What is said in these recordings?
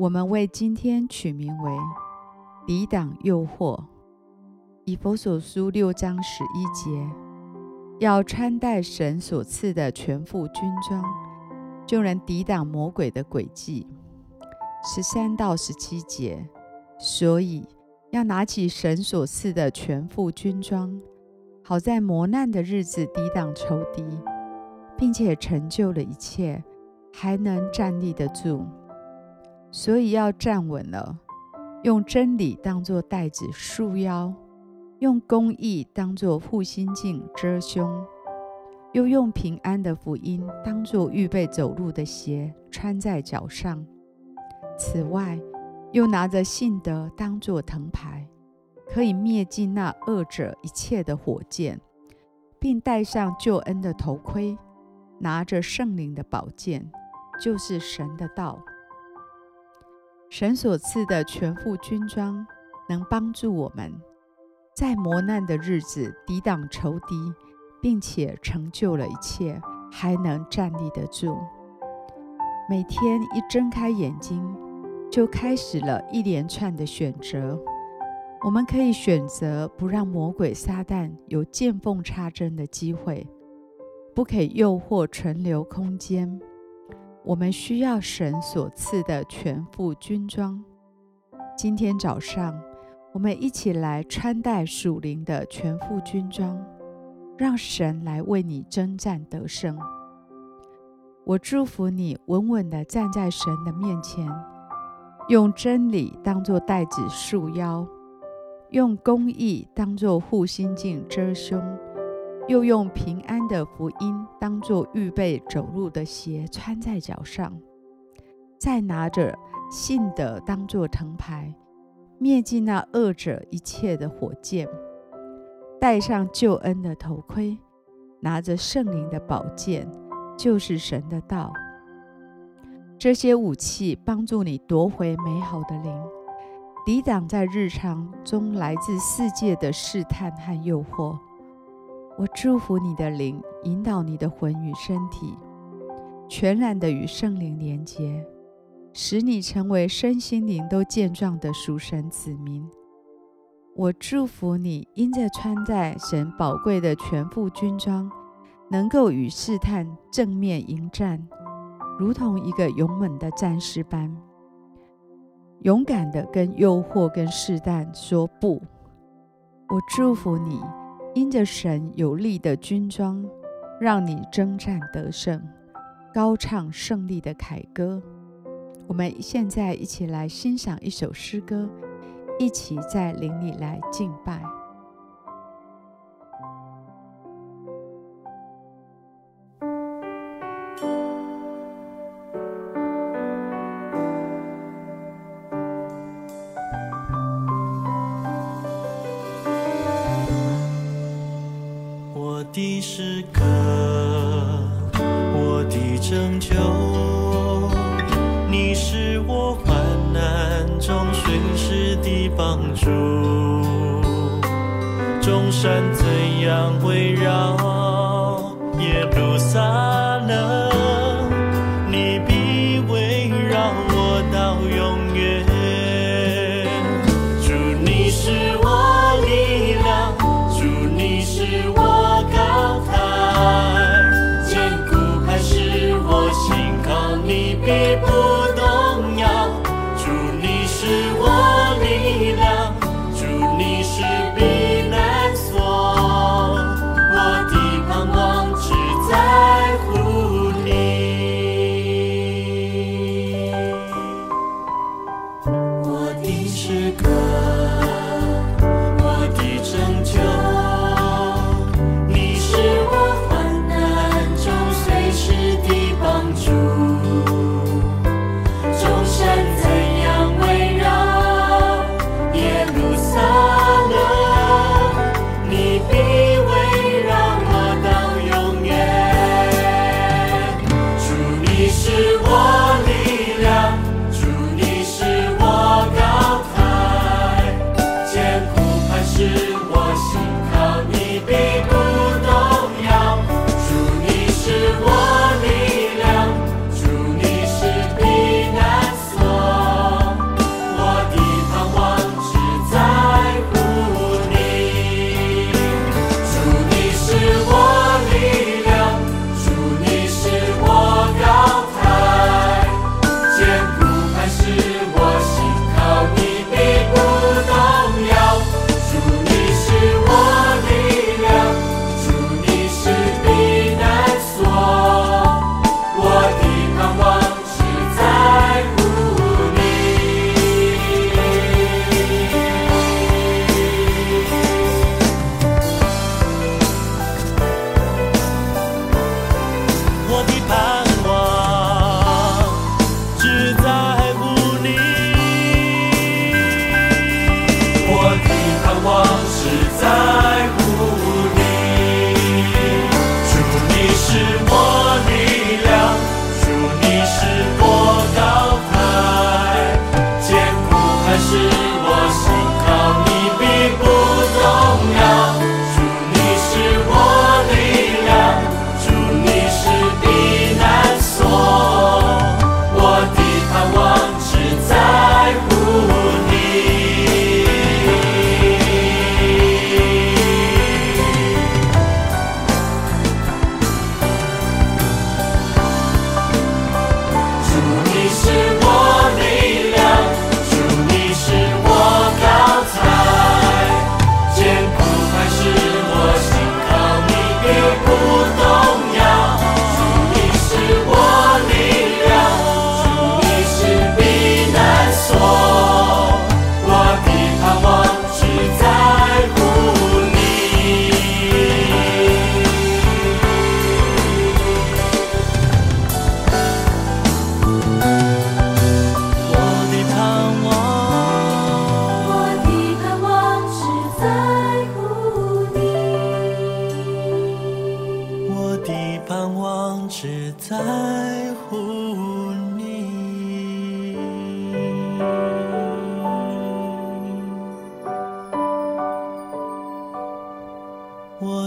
我们为今天取名为“抵挡诱惑”。以弗所书六章十一节，要穿戴神所赐的全副军装，就能抵挡魔鬼的诡计。十三到十七节，所以要拿起神所赐的全副军装，好在磨难的日子抵挡仇敌，并且成就了一切，还能站立得住。所以要站稳了，用真理当作带子束腰，用公义当作护心镜遮胸，又用平安的福音当作预备走路的鞋穿在脚上。此外，又拿着信德当作藤牌，可以灭尽那恶者一切的火箭，并戴上救恩的头盔，拿着圣灵的宝剑，就是神的道。神所赐的全副军装，能帮助我们在磨难的日子抵挡仇敌，并且成就了一切，还能站立得住。每天一睁开眼睛，就开始了一连串的选择。我们可以选择不让魔鬼撒旦有见缝插针的机会，不给诱惑存留空间。我们需要神所赐的全副军装。今天早上，我们一起来穿戴属灵的全副军装，让神来为你征战得胜。我祝福你稳稳地站在神的面前，用真理当作带子束腰，用公义当作护心镜遮胸。又用平安的福音当作预备走路的鞋穿在脚上，再拿着信的当作藤牌，灭尽那恶者一切的火箭，戴上救恩的头盔，拿着圣灵的宝剑，就是神的道。这些武器帮助你夺回美好的灵，抵挡在日常中来自世界的试探和诱惑。我祝福你的灵，引导你的魂与身体，全然的与圣灵连结，使你成为身心灵都健壮的属神子民。我祝福你，因着穿戴神宝贵的全副军装，能够与试探正面迎战，如同一个勇猛的战士般，勇敢的跟诱惑跟试探说不。我祝福你。因着神有力的军装，让你征战得胜，高唱胜利的凯歌。我们现在一起来欣赏一首诗歌，一起在灵里来敬拜。的诗歌，我的拯救，你是我患难中随时的帮助。众山怎样围绕耶路撒是我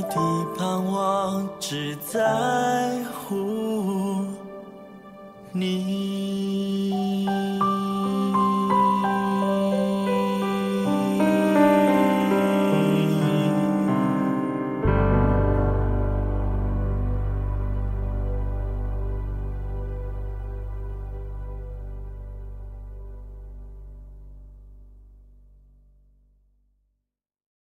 地盼望只在乎你。